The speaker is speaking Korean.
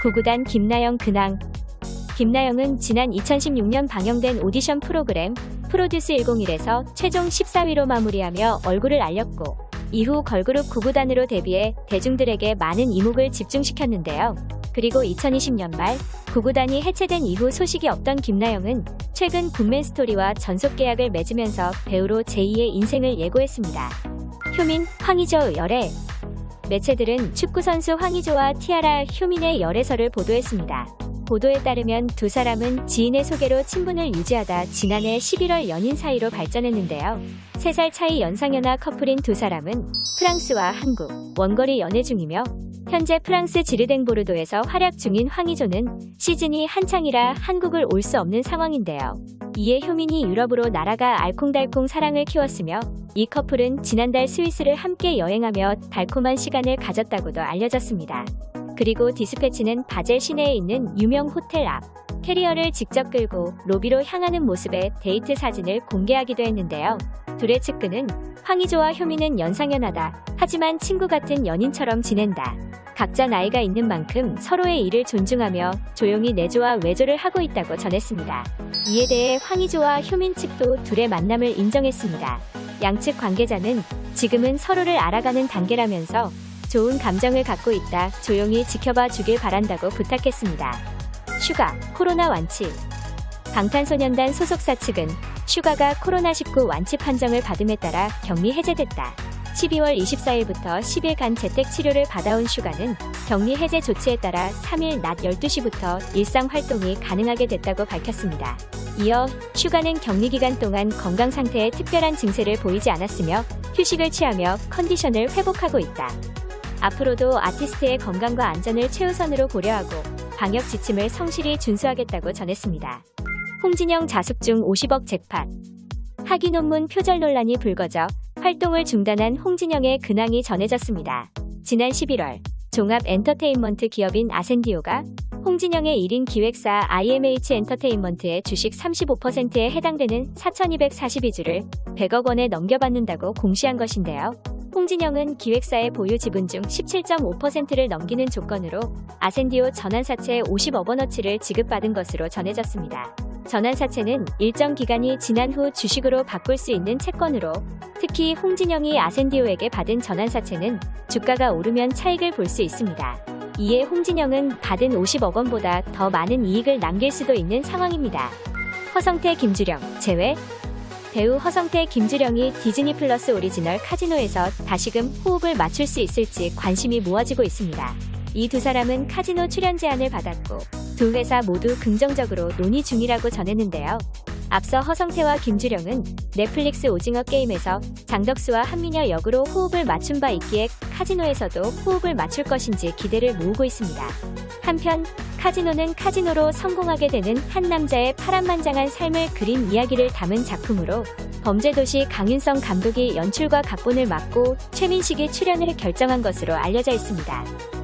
구구단 김나영 근황 김나영은 지난 2016년 방영된 오디션 프로그램 프로듀스 101에서 최종 14위로 마무리하며 얼굴을 알렸고 이후 걸그룹 구구단으로 데뷔해 대중들에게 많은 이목을 집중시켰는데요. 그리고 2020년 말 구구단이 해체된 이후 소식이 없던 김나영은 최근 굿맨 스토리와 전속 계약을 맺으면서 배우로 제2의 인생을 예고했습니다. 효민, 황의조 열애 매체들은 축구선수 황희조와 티아라 효민의 열애설을 보도했습니다. 보도에 따르면 두 사람은 지인의 소개로 친분을 유지하다 지난해 11월 연인 사이로 발전했는데요. 3살 차이 연상연하 커플인 두 사람은 프랑스와 한국, 원거리 연애 중이며 현재 프랑스 지르댕 보르도에서 활약 중인 황희조는 시즌이 한창이라 한국을 올 수 없는 상황인데요. 이에 효민이 유럽으로 날아가 알콩달콩 사랑을 키웠으며 이 커플은 지난달 스위스를 함께 여행하며 달콤한 시간을 가졌다고도 알려졌습니다. 그리고 디스패치는 바젤 시내에 있는 유명 호텔 앞 캐리어를 직접 끌고 로비로 향하는 모습의 데이트 사진을 공개하기도 했는데요. 둘의 측근은 황의조와 효민은 연상연하다. 하지만 친구 같은 연인처럼 지낸다. 각자 나이가 있는 만큼 서로의 일을 존중하며 조용히 내조와 외조를 하고 있다고 전했습니다. 이에 대해 황의조와 효민 측도 둘의 만남을 인정했습니다. 양측 관계자는 지금은 서로를 알아가는 단계라면서 좋은 감정을 갖고 있다. 조용히 지켜봐 주길 바란다고 부탁했습니다. 슈가, 코로나 완치. 방탄소년단 소속사 측은 슈가가 코로나19 완치 판정을 받음에 따라 격리 해제됐다. 12월 24일부터 10일간 재택 치료를 받아온 슈가는 격리 해제 조치에 따라 3일 낮 12시부터 일상 활동이 가능하게 됐다고 밝혔습니다. 이어 슈가는 격리 기간 동안 건강 상태에 특별한 증세를 보이지 않았으며 휴식을 취하며 컨디션을 회복하고 있다. 앞으로도 아티스트의 건강과 안전을 최우선으로 고려하고 방역 지침을 성실히 준수하겠다고 전했습니다. 홍진영 자숙 중 50억 재판. 학위 논문 표절 논란이 불거져 활동을 중단한 홍진영의 근황이 전해졌습니다. 지난 11월 종합 엔터테인먼트 기업인 아센디오가 홍진영의 1인 기획사 IMH 엔터테인먼트의 주식 35%에 해당되는 4,242주를 100억 원에 넘겨받는다고 공시한 것인데요. 홍진영은 기획사의 보유 지분 중 17.5%를 넘기는 조건으로 아센디오 전환사채 50억 원어치를 지급받은 것으로 전해졌습니다. 전환사채는 일정 기간이 지난 후 주식으로 바꿀 수 있는 채권으로 특히 홍진영이 아센디오에게 받은 전환사채는 주가가 오르면 차익을 볼 수 있습니다. 이에 홍진영은 받은 50억 원보다 더 많은 이익을 남길 수도 있는 상황입니다. 허성태, 김주령 재회 배우 허성태, 김주령이 디즈니 플러스 오리지널 카지노에서 다시금 호흡을 맞출 수 있을지 관심이 모아지고 있습니다. 이 두 사람은 카지노 출연 제안을 받았고 두 회사 모두 긍정적으로 논의 중이라고 전했는데요. 앞서 허성태와 김주령은 넷플릭스 오징어 게임에서 장덕수와 한미녀 역으로 호흡을 맞춘 바 있기에 카지노에서도 호흡을 맞출 것인지 기대를 모으고 있습니다. 한편 카지노는 카지노로 성공하게 되는 한 남자의 파란만장한 삶을 그린 이야기를 담은 작품으로 범죄도시 강윤성 감독이 연출과 각본을 맡고 최민식이 출연을 결정한 것으로 알려져 있습니다.